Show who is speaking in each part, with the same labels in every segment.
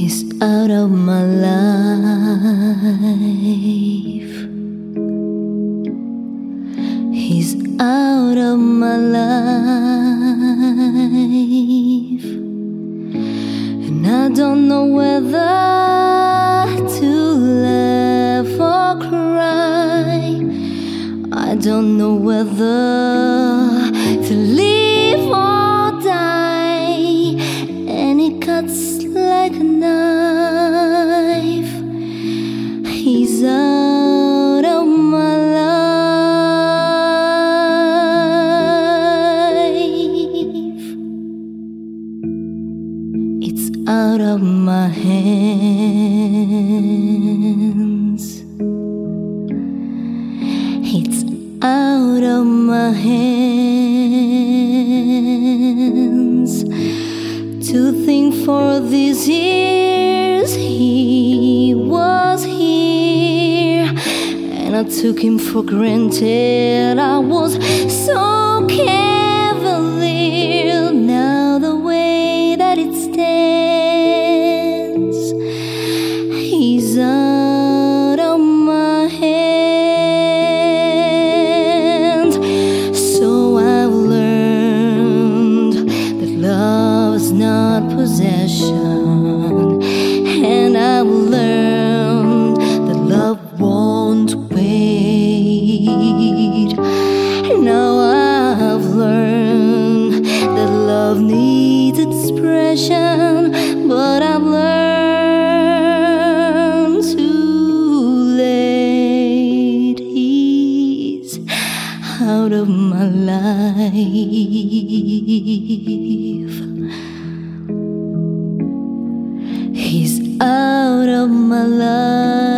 Speaker 1: He's out of my life. He's out of my life. And I don't know whether to laugh or cry. I don't know whether to live like a knife. He's out of my life. It's out of my hands. It's out of my hands. These years he was here, and I took him for granted. I was so cavalier. Expression, but I've learned too late. He's out of my life. He's out of my life.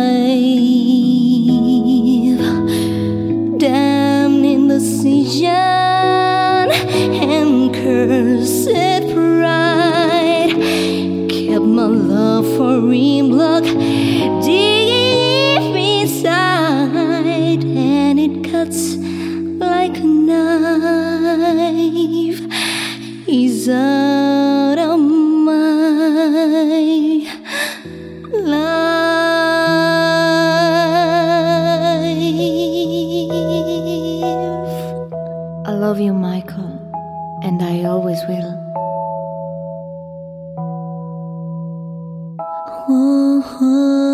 Speaker 1: Cuts like a knife. He's out of my life. I love you, Michael, and I always will. Whoa,